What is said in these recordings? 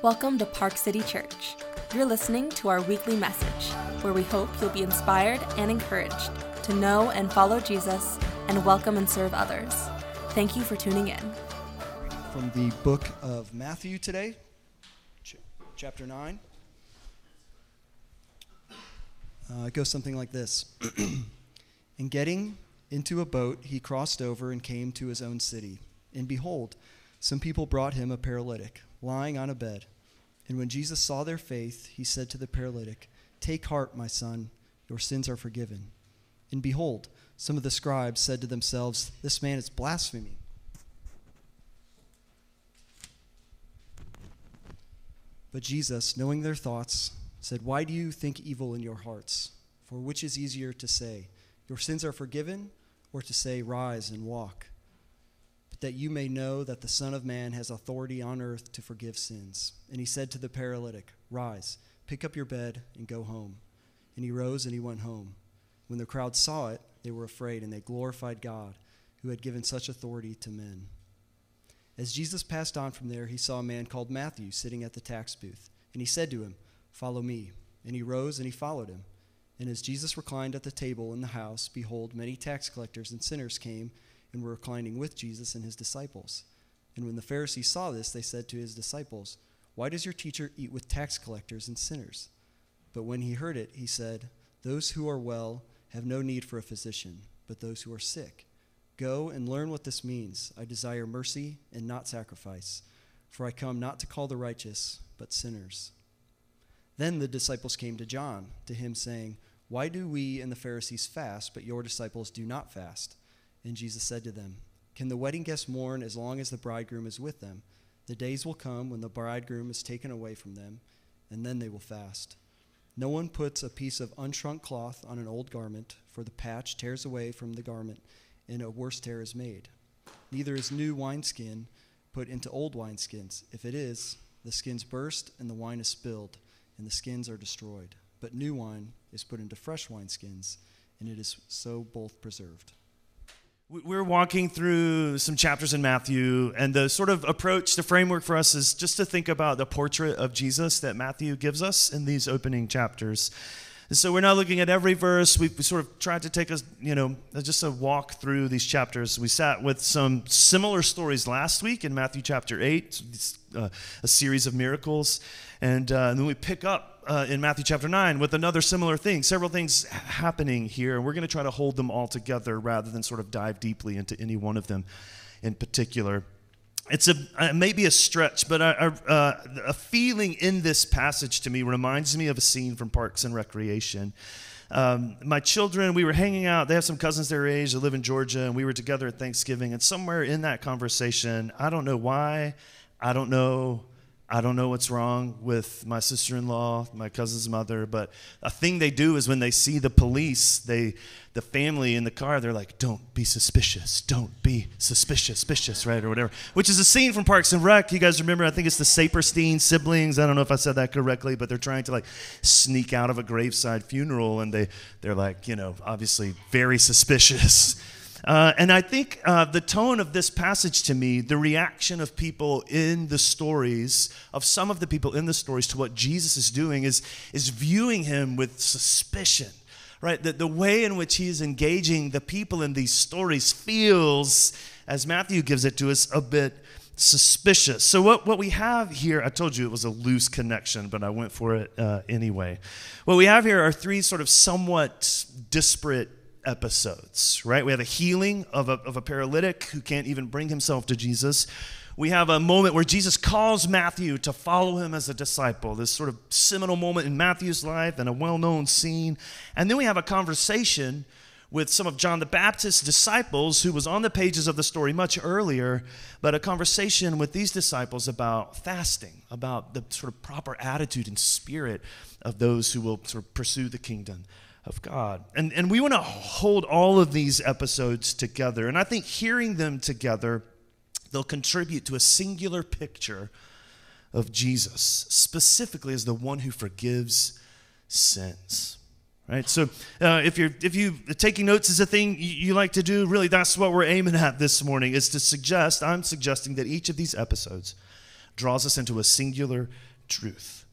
Welcome to Park City Church. You're listening to our weekly message, where we hope you'll be inspired and encouraged to know and follow Jesus and welcome and serve others. Thank you for tuning in. From the book of Matthew today, ch- chapter 9. Uh, it goes something like this In getting into a boat, he crossed over and came to his own city. And behold, some people brought him a paralytic, lying on a bed. And when Jesus saw their faith, he said to the paralytic, Take heart, my son, your sins are forgiven. And behold, some of the scribes said to themselves, This man is blaspheming. But Jesus, knowing their thoughts, said, Why do you think evil in your hearts? For which is easier to say, Your sins are forgiven, or to say, Rise and walk? That you may know that the Son of Man has authority on earth to forgive sins. And he said to the paralytic, Rise, pick up your bed, and go home. And he rose and he went home. When the crowd saw it, they were afraid, and they glorified God, who had given such authority to men. As Jesus passed on from there, he saw a man called Matthew sitting at the tax booth. And he said to him, Follow me. And he rose and he followed him. And as Jesus reclined at the table in the house, behold, many tax collectors and sinners came and were reclining with Jesus and his disciples. And when the Pharisees saw this, they said to his disciples, Why does your teacher eat with tax collectors and sinners? But when he heard it, he said, Those who are well have no need for a physician, but those who are sick. Go and learn what this means. I desire mercy and not sacrifice, for I come not to call the righteous, but sinners. Then the disciples came to John, to him saying, Why do we and the Pharisees fast, but your disciples do not fast? And Jesus said to them, Can the wedding guests mourn as long as the bridegroom is with them? The days will come when the bridegroom is taken away from them, and then they will fast. No one puts a piece of unshrunk cloth on an old garment, for the patch tears away from the garment, and a worse tear is made. Neither is new wineskin put into old wineskins. If it is, the skins burst, and the wine is spilled, and the skins are destroyed. But new wine is put into fresh wineskins, and it is so both preserved. We're walking through some chapters in Matthew, and the sort of approach, the framework for us is just to think about the portrait of Jesus that Matthew gives us in these opening chapters. And so we're not looking at every verse. We've sort of tried to take us, you know, just a walk through these chapters. We sat with some similar stories last week in Matthew chapter 8, uh, a series of miracles. And, uh, and then we pick up uh, in Matthew chapter 9 with another similar thing, several things happening here. And we're going to try to hold them all together rather than sort of dive deeply into any one of them in particular. It's a uh, maybe a stretch, but a, a, a, feeling in this passage to me reminds me of a scene from Parks and Recreation. Um, my children, we were hanging out. They have some cousins their age that live in Georgia, and we were together at Thanksgiving. And somewhere in that conversation, I don't know why, I don't know I don't know what's wrong with my sister in law, my cousin's mother, but a thing they do is when they see the police, they, the family in the car, they're like, don't be suspicious, don't be suspicious, suspicious, right, or whatever. Which is a scene from Parks and Rec. You guys remember? I think it's the Saperstein siblings. I don't know if I said that correctly, but they're trying to like sneak out of a graveside funeral, and they, they're like, you know, obviously very suspicious. Uh, and I think uh, the tone of this passage to me, the reaction of people in the stories, of some of the people in the stories to what Jesus is doing, is, is viewing him with suspicion, right? That the way in which he is engaging the people in these stories feels, as Matthew gives it to us, a bit suspicious. So, what, what we have here, I told you it was a loose connection, but I went for it uh, anyway. What we have here are three sort of somewhat disparate episodes, right? We have a healing of a, of a paralytic who can't even bring himself to Jesus. We have a moment where Jesus calls Matthew to follow him as a disciple, this sort of seminal moment in Matthew's life and a well known scene. And then we have a conversation with some of John the Baptist's disciples, who was on the pages of the story much earlier, but a conversation with these disciples about fasting, about the sort of proper attitude and spirit of those who will sort of pursue the kingdom of God. And, and we want to hold all of these episodes together. And I think hearing them together, they'll contribute to a singular picture of Jesus, specifically as the one who forgives sins. Right, so uh, if you're if you taking notes is a thing you, you like to do, really that's what we're aiming at this morning is to suggest. I'm suggesting that each of these episodes draws us into a singular truth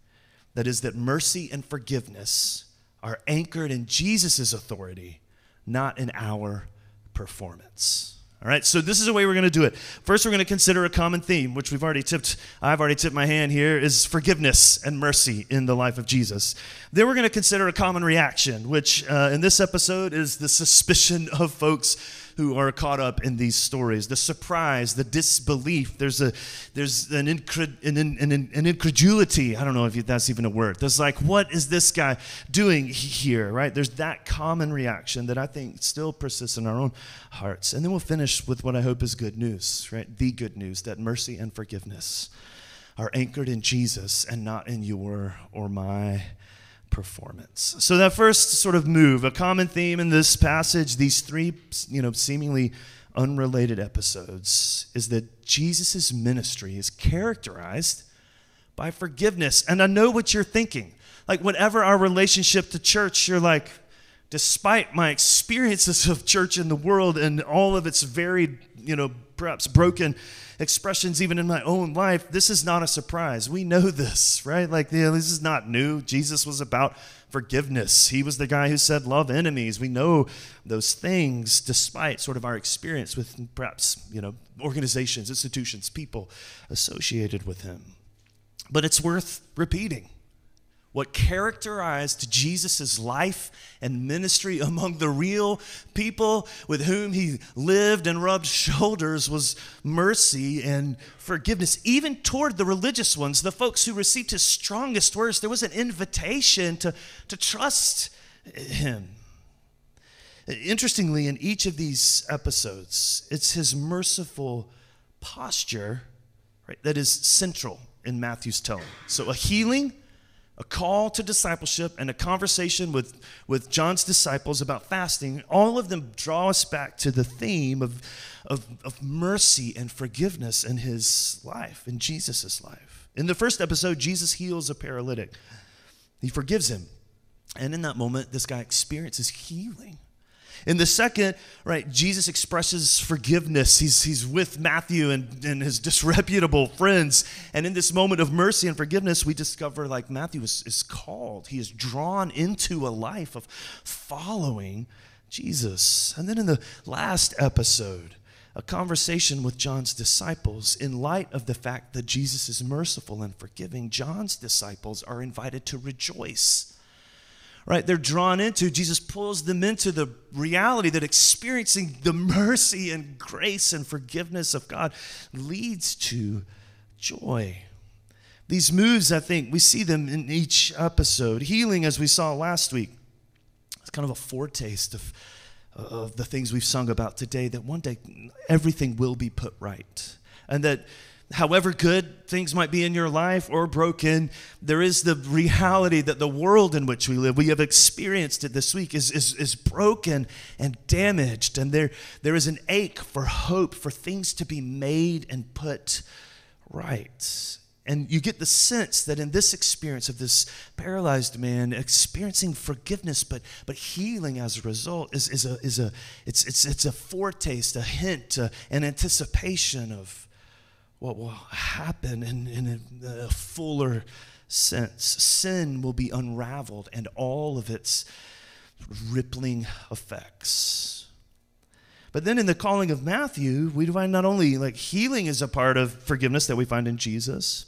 that is, that mercy and forgiveness are anchored in Jesus' authority, not in our performance. All right, so this is the way we're going to do it. First, we're going to consider a common theme, which we've already tipped, I've already tipped my hand here, is forgiveness and mercy in the life of Jesus. Then we're going to consider a common reaction, which uh, in this episode is the suspicion of folks who are caught up in these stories. The surprise the disbelief there's a there's an, incred, an, an, an incredulity. I don't know if that's even a word. There's like what is this guy doing here right? There's that common reaction that i think still persists in our own hearts. And then we'll finish with what i hope is good news right? The good news that mercy and forgiveness are anchored in jesus and not in your or my performance. So that first sort of move, a common theme in this passage, these three, you know, seemingly unrelated episodes, is that Jesus' ministry is characterized by forgiveness. And I know what you're thinking. Like, whatever our relationship to church, you're like, despite my experiences of church in the world and all of its varied, you know, perhaps broken expressions even in my own life, this is not a surprise. We know this, right? Like, know, this is not new. Jesus was about forgiveness. He was the guy who said, Love enemies. We know those things despite sort of our experience with perhaps, you know, organizations, institutions, people associated with him. But it's worth repeating what characterized Jesus' life and ministry among the real people with whom he lived and rubbed shoulders was mercy and forgiveness, even toward the religious ones, the folks who received his strongest words. There was an invitation to, to trust him. Interestingly, in each of these episodes, it's his merciful posture right, that is central in Matthew's telling. So, a healing a call to discipleship and a conversation with, with John's disciples about fasting, all of them draw us back to the theme of, of, of mercy and forgiveness in his life, in Jesus' life. In the first episode, Jesus heals a paralytic, he forgives him. And in that moment, this guy experiences healing. In the second, right, Jesus expresses forgiveness. He's, he's with Matthew and, and his disreputable friends. And in this moment of mercy and forgiveness, we discover like Matthew is, is called. He is drawn into a life of following Jesus. And then in the last episode, a conversation with John's disciples in light of the fact that Jesus is merciful and forgiving. John's disciples are invited to rejoice right? They're drawn into, Jesus pulls them into the reality that experiencing the mercy and grace and forgiveness of God leads to joy. These moves, I think, we see them in each episode. Healing, as we saw last week, it's kind of a foretaste of, of the things we've sung about today that one day everything will be put right. And that however good things might be in your life or broken, there is the reality that the world in which we live, we have experienced it this week, is, is, is broken and damaged. And there, there is an ache for hope, for things to be made and put right. And you get the sense that in this experience of this paralyzed man experiencing forgiveness but, but healing as a result is, is, a, is a, it's, it's, it's a foretaste, a hint, uh, an anticipation of what will happen in, in a, a fuller sense. Sin will be unraveled and all of its rippling effects. But then in the calling of Matthew, we find not only like healing is a part of forgiveness that we find in Jesus,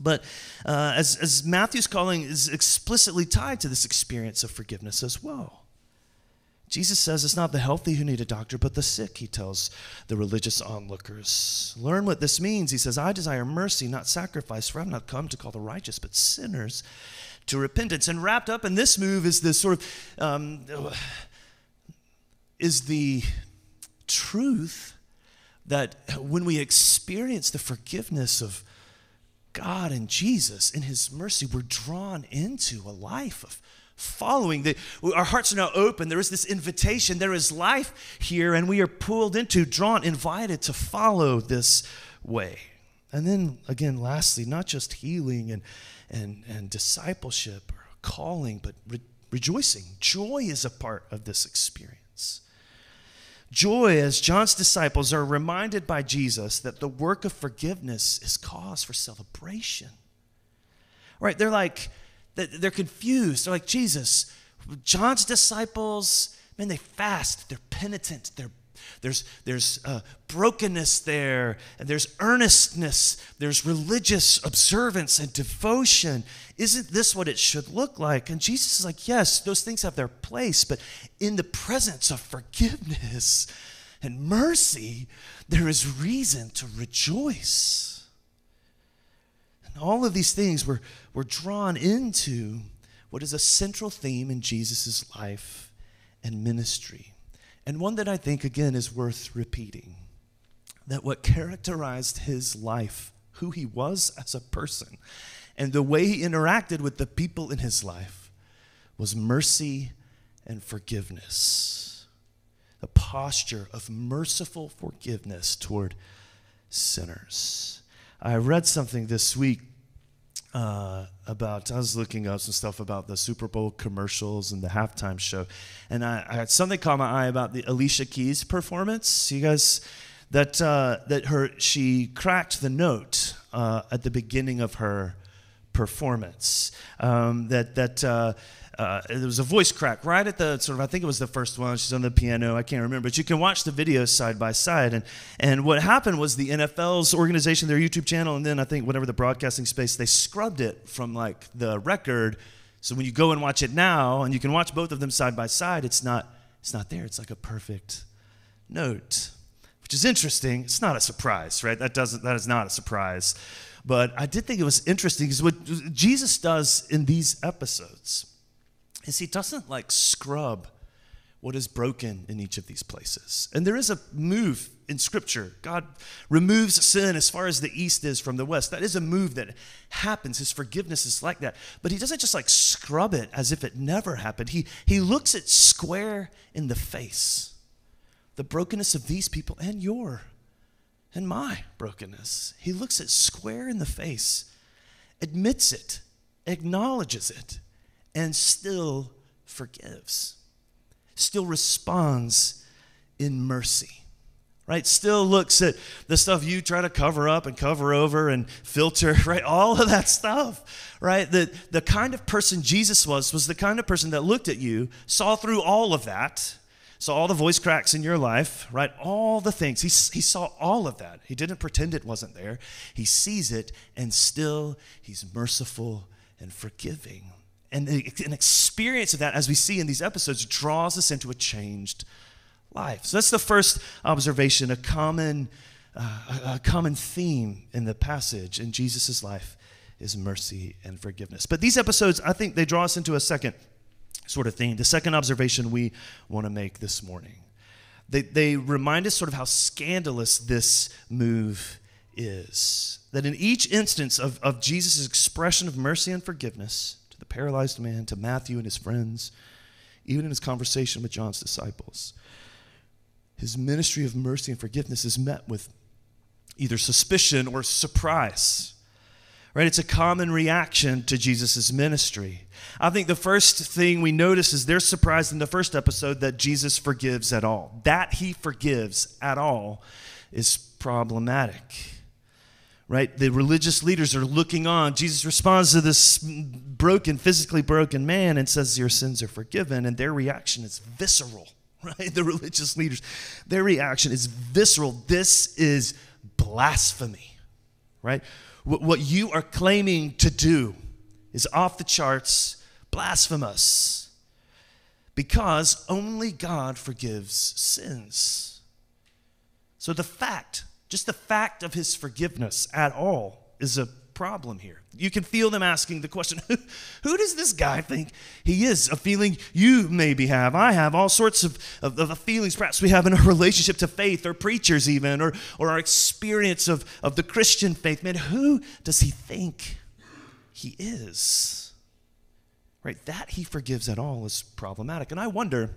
but uh, as, as Matthew's calling is explicitly tied to this experience of forgiveness as well. Jesus says it's not the healthy who need a doctor, but the sick, he tells the religious onlookers. Learn what this means. He says, I desire mercy, not sacrifice, for I've not come to call the righteous, but sinners to repentance. And wrapped up in this move is this sort of, um, is the truth that when we experience the forgiveness of God and Jesus in his mercy, we're drawn into a life of following. The, our hearts are now open. There is this invitation. There is life here, and we are pulled into, drawn, invited to follow this way. And then again, lastly, not just healing and, and, and discipleship or calling, but re- rejoicing. Joy is a part of this experience. Joy, as John's disciples are reminded by Jesus that the work of forgiveness is cause for celebration. Right? They're like, they're confused. They're like, Jesus, John's disciples, man, they fast, they're penitent, they're there's, there's uh, brokenness there, and there's earnestness, there's religious observance and devotion. Isn't this what it should look like? And Jesus is like, yes, those things have their place, but in the presence of forgiveness and mercy, there is reason to rejoice. All of these things were, were drawn into what is a central theme in Jesus' life and ministry and one that I think, again, is worth repeating that what characterized his life, who he was as a person, and the way he interacted with the people in his life was mercy and forgiveness. A posture of merciful forgiveness toward sinners. I read something this week uh, about, I was looking up some stuff about the Super Bowl commercials and the halftime show. And I, I had something caught my eye about the Alicia Keys performance. You guys, that, uh, that her, she cracked the note uh, at the beginning of her performance. Um, that, that, uh, there was a voice crack right at the sort of I think it was the first one. She's on the piano. I can't remember, but you can watch the videos side by side. And and what happened was the NFL's organization, their YouTube channel, and then I think whatever the broadcasting space, they scrubbed it from like the record. So when you go and watch it now, and you can watch both of them side by side, it's not it's not there. It's like a perfect note, which is interesting. It's not a surprise, right? That doesn't that is not a surprise. But I did think it was interesting because what Jesus does in these episodes he doesn't like scrub what is broken in each of these places. And there is a move in Scripture. God removes sin as far as the east is from the west. That is a move that happens. His forgiveness is like that. But he doesn't just like scrub it as if it never happened. He, he looks it square in the face. The brokenness of these people and your and my brokenness. He looks it square in the face, admits it, acknowledges it, and still forgives, still responds in mercy, right? Still looks at the stuff you try to cover up and cover over and filter, right? All of that stuff, right? The, the kind of person Jesus was, was the kind of person that looked at you, saw through all of that, saw all the voice cracks in your life, right? All the things. He, he saw all of that. He didn't pretend it wasn't there. He sees it, and still, he's merciful and forgiving. And an experience of that, as we see in these episodes, draws us into a changed life. So that's the first observation, a common, uh, a common theme in the passage in Jesus' life is mercy and forgiveness. But these episodes, I think they draw us into a second sort of theme, the second observation we want to make this morning. They, they remind us sort of how scandalous this move is. That in each instance of, of Jesus' expression of mercy and forgiveness, paralyzed man, to Matthew and his friends, even in his conversation with John's disciples. His ministry of mercy and forgiveness is met with either suspicion or surprise. Right? It's a common reaction to Jesus' ministry. I think the first thing we notice is they're surprised in the first episode that Jesus forgives at all. That he forgives at all is problematic right? The religious leaders are looking on. Jesus responds to this broken, physically broken man and says, Your sins are forgiven. And their reaction is visceral, right? The religious leaders, their reaction is visceral. This is blasphemy, right? What you are claiming to do is off the charts, blasphemous, because only God forgives sins. So the fact just the fact of his forgiveness at all is a problem here. You can feel them asking the question who, who does this guy think he is? A feeling you maybe have. I have all sorts of, of, of, feelings perhaps we have in our relationship to faith or preachers, even, or, or our experience of, of the Christian faith. Man, who does he think he is? Right? That he forgives at all is problematic. And I wonder,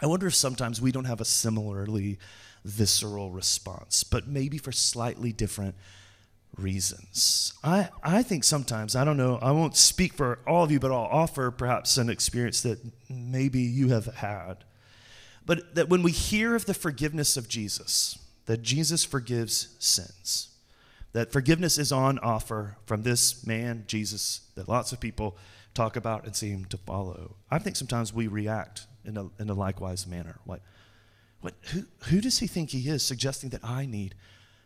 I wonder if sometimes we don't have a similarly visceral response, but maybe for slightly different reasons. I, I think sometimes, I don't know, I won't speak for all of you, but I'll offer perhaps an experience that maybe you have had. but that when we hear of the forgiveness of Jesus, that Jesus forgives sins, that forgiveness is on offer from this man, Jesus, that lots of people talk about and seem to follow. I think sometimes we react in a, in a likewise manner. Like, what, who, who does he think he is suggesting that I need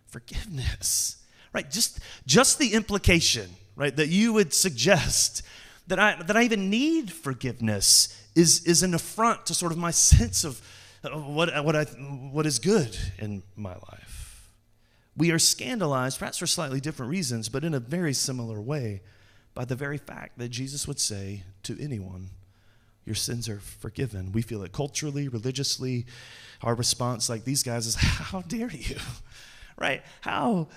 forgiveness? Right? Just, just the implication, right, that you would suggest that I, that I even need forgiveness is, is an affront to sort of my sense of what, what, I, what is good in my life. We are scandalized, perhaps for slightly different reasons, but in a very similar way, by the very fact that Jesus would say to anyone, Your sins are forgiven. We feel it culturally, religiously. Our response, like these guys, is, How dare you? right? How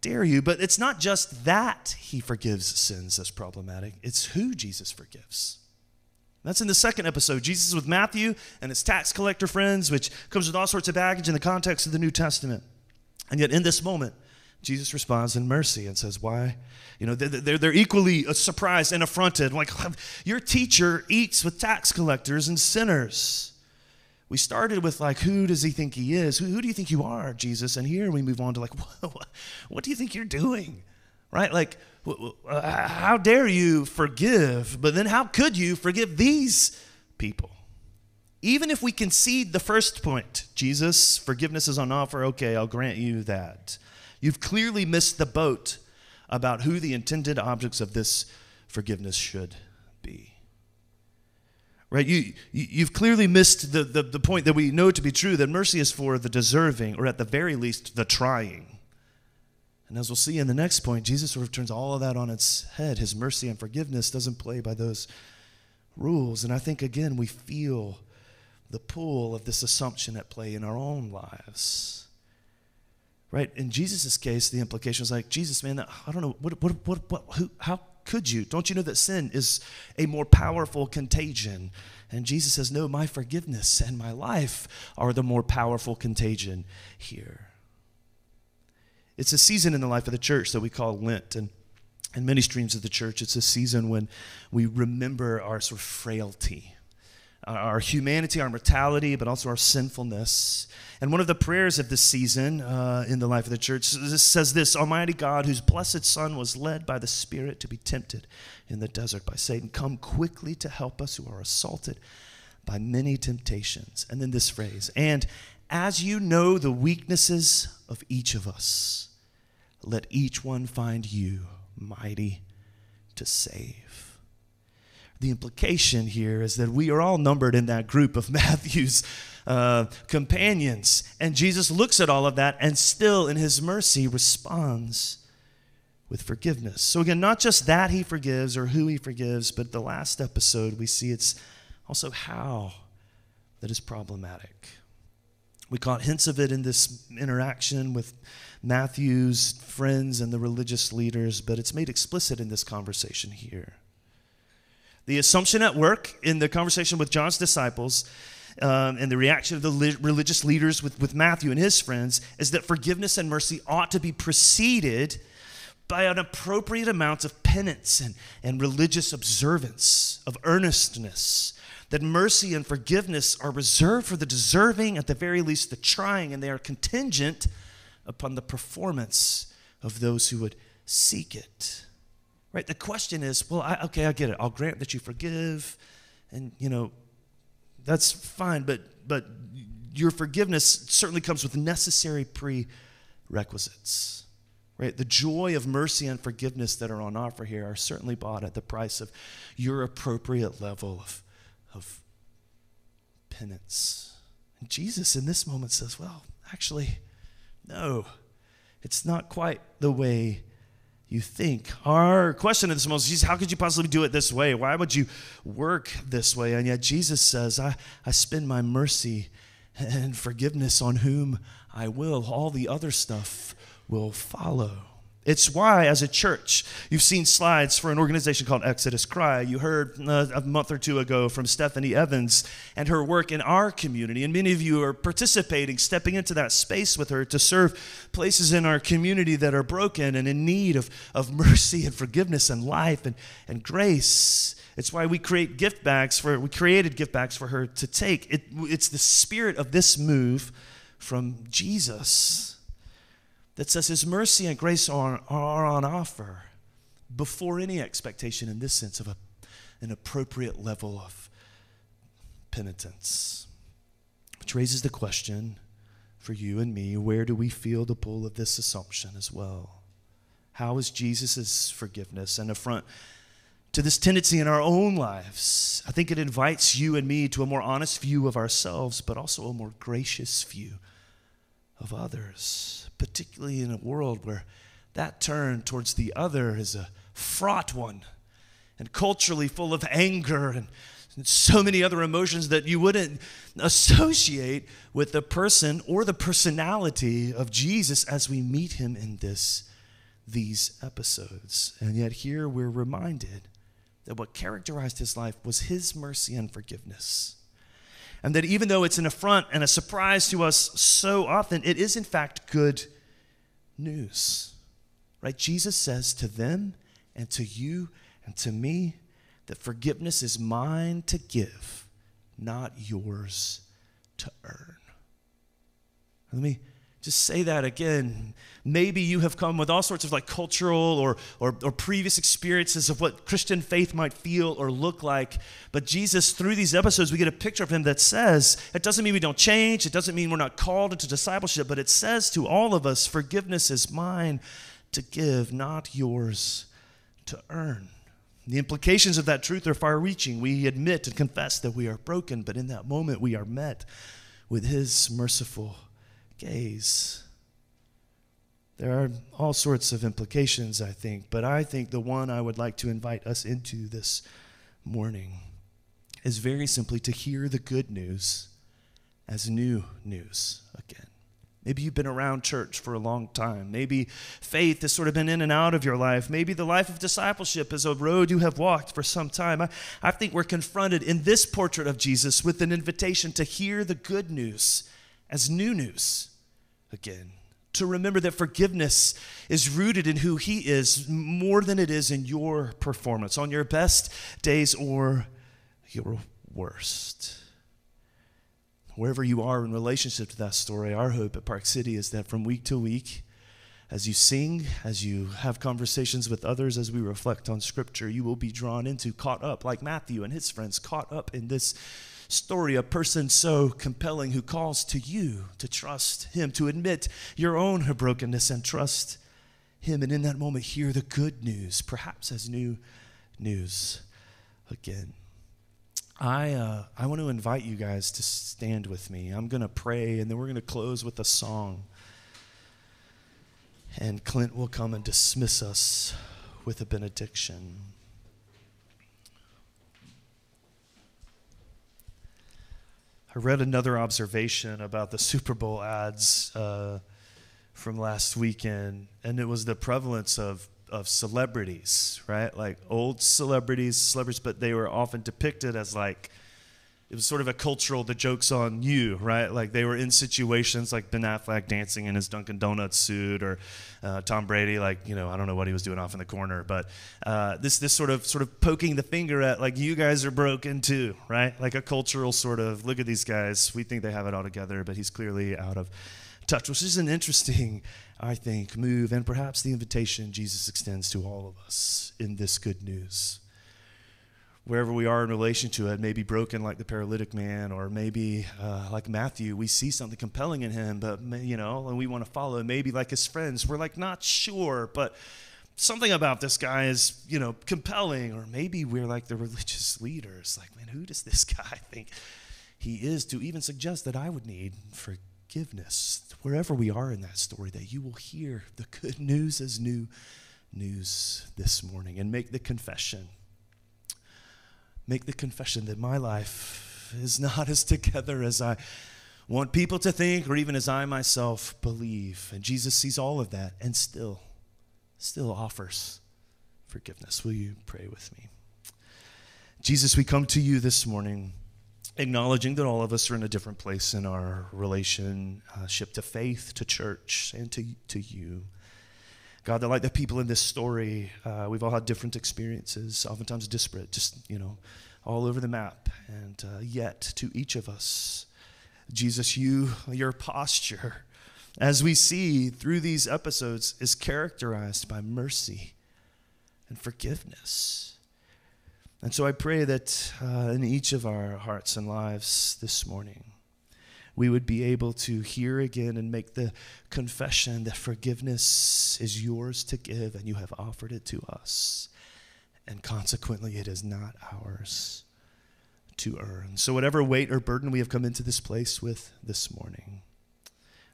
dare you? But it's not just that he forgives sins that's problematic, it's who Jesus forgives. That's in the second episode. Jesus is with Matthew and his tax collector friends, which comes with all sorts of baggage in the context of the New Testament. And yet, in this moment, Jesus responds in mercy and says, Why? You know, they're, they're equally surprised and affronted. Like, your teacher eats with tax collectors and sinners. We started with, like, who does he think he is? Who, who do you think you are, Jesus? And here we move on to, like, what, what do you think you're doing? Right? Like, uh, how dare you forgive? But then how could you forgive these people? Even if we concede the first point, Jesus, forgiveness is on offer, okay, I'll grant you that. You've clearly missed the boat about who the intended objects of this forgiveness should be. Right? You, you, have clearly missed the, the, the point that we know to be true that mercy is for the deserving, or at the very least, the trying. And as we'll see in the next point, Jesus sort of turns all of that on its head. His mercy and forgiveness doesn't play by those rules. And I think, again, we feel the pull of this assumption at play in our own lives. Right? In Jesus' case, the implication is like, Jesus, man, I don't know, what, what, what, what, who, how could you? Don't you know that sin is a more powerful contagion? And Jesus says, no, my forgiveness and my life are the more powerful contagion here. It's a season in the life of the church that we call Lent. And in many streams of the church, it's a season when we remember our sort of frailty, our humanity, our mortality, but also our sinfulness. And one of the prayers of this season uh, in the life of the church says this Almighty God, whose blessed Son was led by the Spirit to be tempted in the desert by Satan, come quickly to help us who are assaulted by many temptations. And then this phrase, and as you know the weaknesses of each of us, let each one find you mighty to save. The implication here is that we are all numbered in that group of Matthew's uh, companions. And Jesus looks at all of that and still, in his mercy, responds with forgiveness. So, again, not just that he forgives or who he forgives, but the last episode, we see it's also how that is problematic. We caught hints of it in this interaction with Matthew's friends and the religious leaders, but it's made explicit in this conversation here. The assumption at work in the conversation with John's disciples um, and the reaction of the li- religious leaders with, with Matthew and his friends is that forgiveness and mercy ought to be preceded by an appropriate amount of penance and, and religious observance, of earnestness, that mercy and forgiveness are reserved for the deserving, at the very least the trying, and they are contingent upon the performance of those who would seek it. Right? The question is, well, I, okay, I get it. I'll grant that you forgive, and you know, that's fine. But but your forgiveness certainly comes with necessary prerequisites. Right? The joy of mercy and forgiveness that are on offer here are certainly bought at the price of your appropriate level of of penance. And Jesus in this moment says, Well, actually, no, it's not quite the way you think. Our question at this moment is, how could you possibly do it this way? Why would you work this way? And yet Jesus says, I, I spend my mercy and forgiveness on whom I will. All the other stuff will follow. It's why, as a church, you've seen slides for an organization called Exodus Cry. You heard uh, a month or two ago from Stephanie Evans and her work in our community. And many of you are participating, stepping into that space with her to serve places in our community that are broken and in need of, of mercy and forgiveness and life and, and grace. It's why we create gift bags for we created gift bags for her to take. It, it's the spirit of this move from Jesus that says His mercy and grace are, are on offer before any expectation, in this sense, of a, an appropriate level of penitence. Which raises the question for you and me where do we feel the pull of this assumption as well? How is Jesus' forgiveness an affront to this tendency in our own lives? I think it invites you and me to a more honest view of ourselves, but also a more gracious view of others particularly in a world where that turn towards the other is a fraught one and culturally full of anger and, and so many other emotions that you wouldn't associate with the person or the personality of Jesus as we meet him in this these episodes. And yet here we're reminded that what characterized his life was his mercy and forgiveness. And that even though it's an affront and a surprise to us so often, it is in fact good news. Right? Jesus says to them and to you and to me that forgiveness is mine to give, not yours to earn. Let me just say that again. Maybe you have come with all sorts of like cultural or, or, or, previous experiences of what Christian faith might feel or look like. But Jesus, through these episodes, we get a picture of him that says, it doesn't mean we don't change, it doesn't mean we're not called into discipleship, but it says to all of us, forgiveness is mine to give, not yours to earn. The implications of that truth are far reaching. We admit and confess that we are broken, but in that moment we are met with his merciful gaze. There are all sorts of implications, I think, but I think the one I would like to invite us into this morning is very simply to hear the good news as new news again. Maybe you've been around church for a long time. Maybe faith has sort of been in and out of your life. Maybe the life of discipleship is a road you have walked for some time. I, I think we're confronted in this portrait of Jesus with an invitation to hear the good news as new news again. To remember that forgiveness is rooted in who He is more than it is in your performance, on your best days or your worst. Wherever you are in relationship to that story, our hope at Park City is that from week to week, as you sing, as you have conversations with others, as we reflect on Scripture, you will be drawn into, caught up, like Matthew and his friends, caught up in this story, a person so compelling who calls to you to trust him, to admit your own brokenness and trust him. And in that moment, hear the good news, perhaps as new news again. I, uh, I want to invite you guys to stand with me. I'm going to pray, and then we're going to close with a song. And Clint will come and dismiss us with a benediction. I read another observation about the Super Bowl ads uh, from last weekend, and it was the prevalence of of celebrities, right? Like old celebrities, celebrities, but they were often depicted as like it was sort of a cultural the joke's on you right? Like they were in situations like ben affleck dancing in his dunkin' donuts suit or uh, tom brady like you know i don't know what he was doing off in the corner but uh, this this sort of sort of poking the finger at like you guys are broken too right? Like a cultural sort of look at these guys we think they have it all together but he's clearly out of touch which is an interesting i think move and perhaps the invitation jesus extends to all of us in this good news wherever we are in relation to it, maybe broken like the paralytic man, or maybe uh, like Matthew, we see something compelling in him, but you know, and we want to follow. Maybe like his friends, we're like not sure, but something about this guy is you know compelling. Or maybe we're like the religious leaders, like man, who does this guy think he is to even suggest that I would need forgiveness? Wherever we are in that story, that you will hear the good news as new news this morning and make the confession make the confession that my life is not as together as I want people to think or even as I myself believe. And Jesus sees all of that and still still offers forgiveness. Will you pray with me? Jesus, we come to you this morning acknowledging that all of us are in a different place in our relationship to faith, to church, and to, to you. God, that like the people in this story, uh, we've all had different experiences, oftentimes disparate, just, you know, all over the map. And uh, yet, to each of us, Jesus, you, your posture, as we see through these episodes, is characterized by mercy and forgiveness. And so I pray that uh, in each of our hearts and lives this morning, we would be able to hear again and make the confession that forgiveness is yours to give and you have offered it to us. And consequently, it is not ours to earn. So, whatever weight or burden we have come into this place with this morning,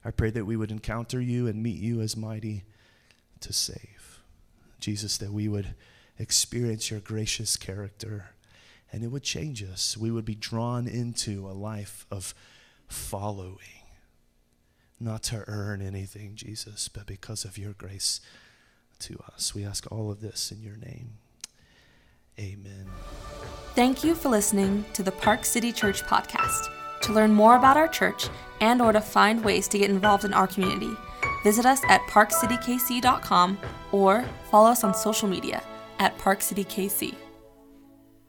I pray that we would encounter you and meet you as mighty to save. Jesus, that we would experience your gracious character and it would change us. We would be drawn into a life of following, not to earn anything, Jesus, but because of your grace to us. We ask all of this in your name. Amen. Thank you for listening to the Park City Church podcast. To learn more about our church and or to find ways to get involved in our community, visit us at parkcitykc.com or follow us on social media at parkcitykc.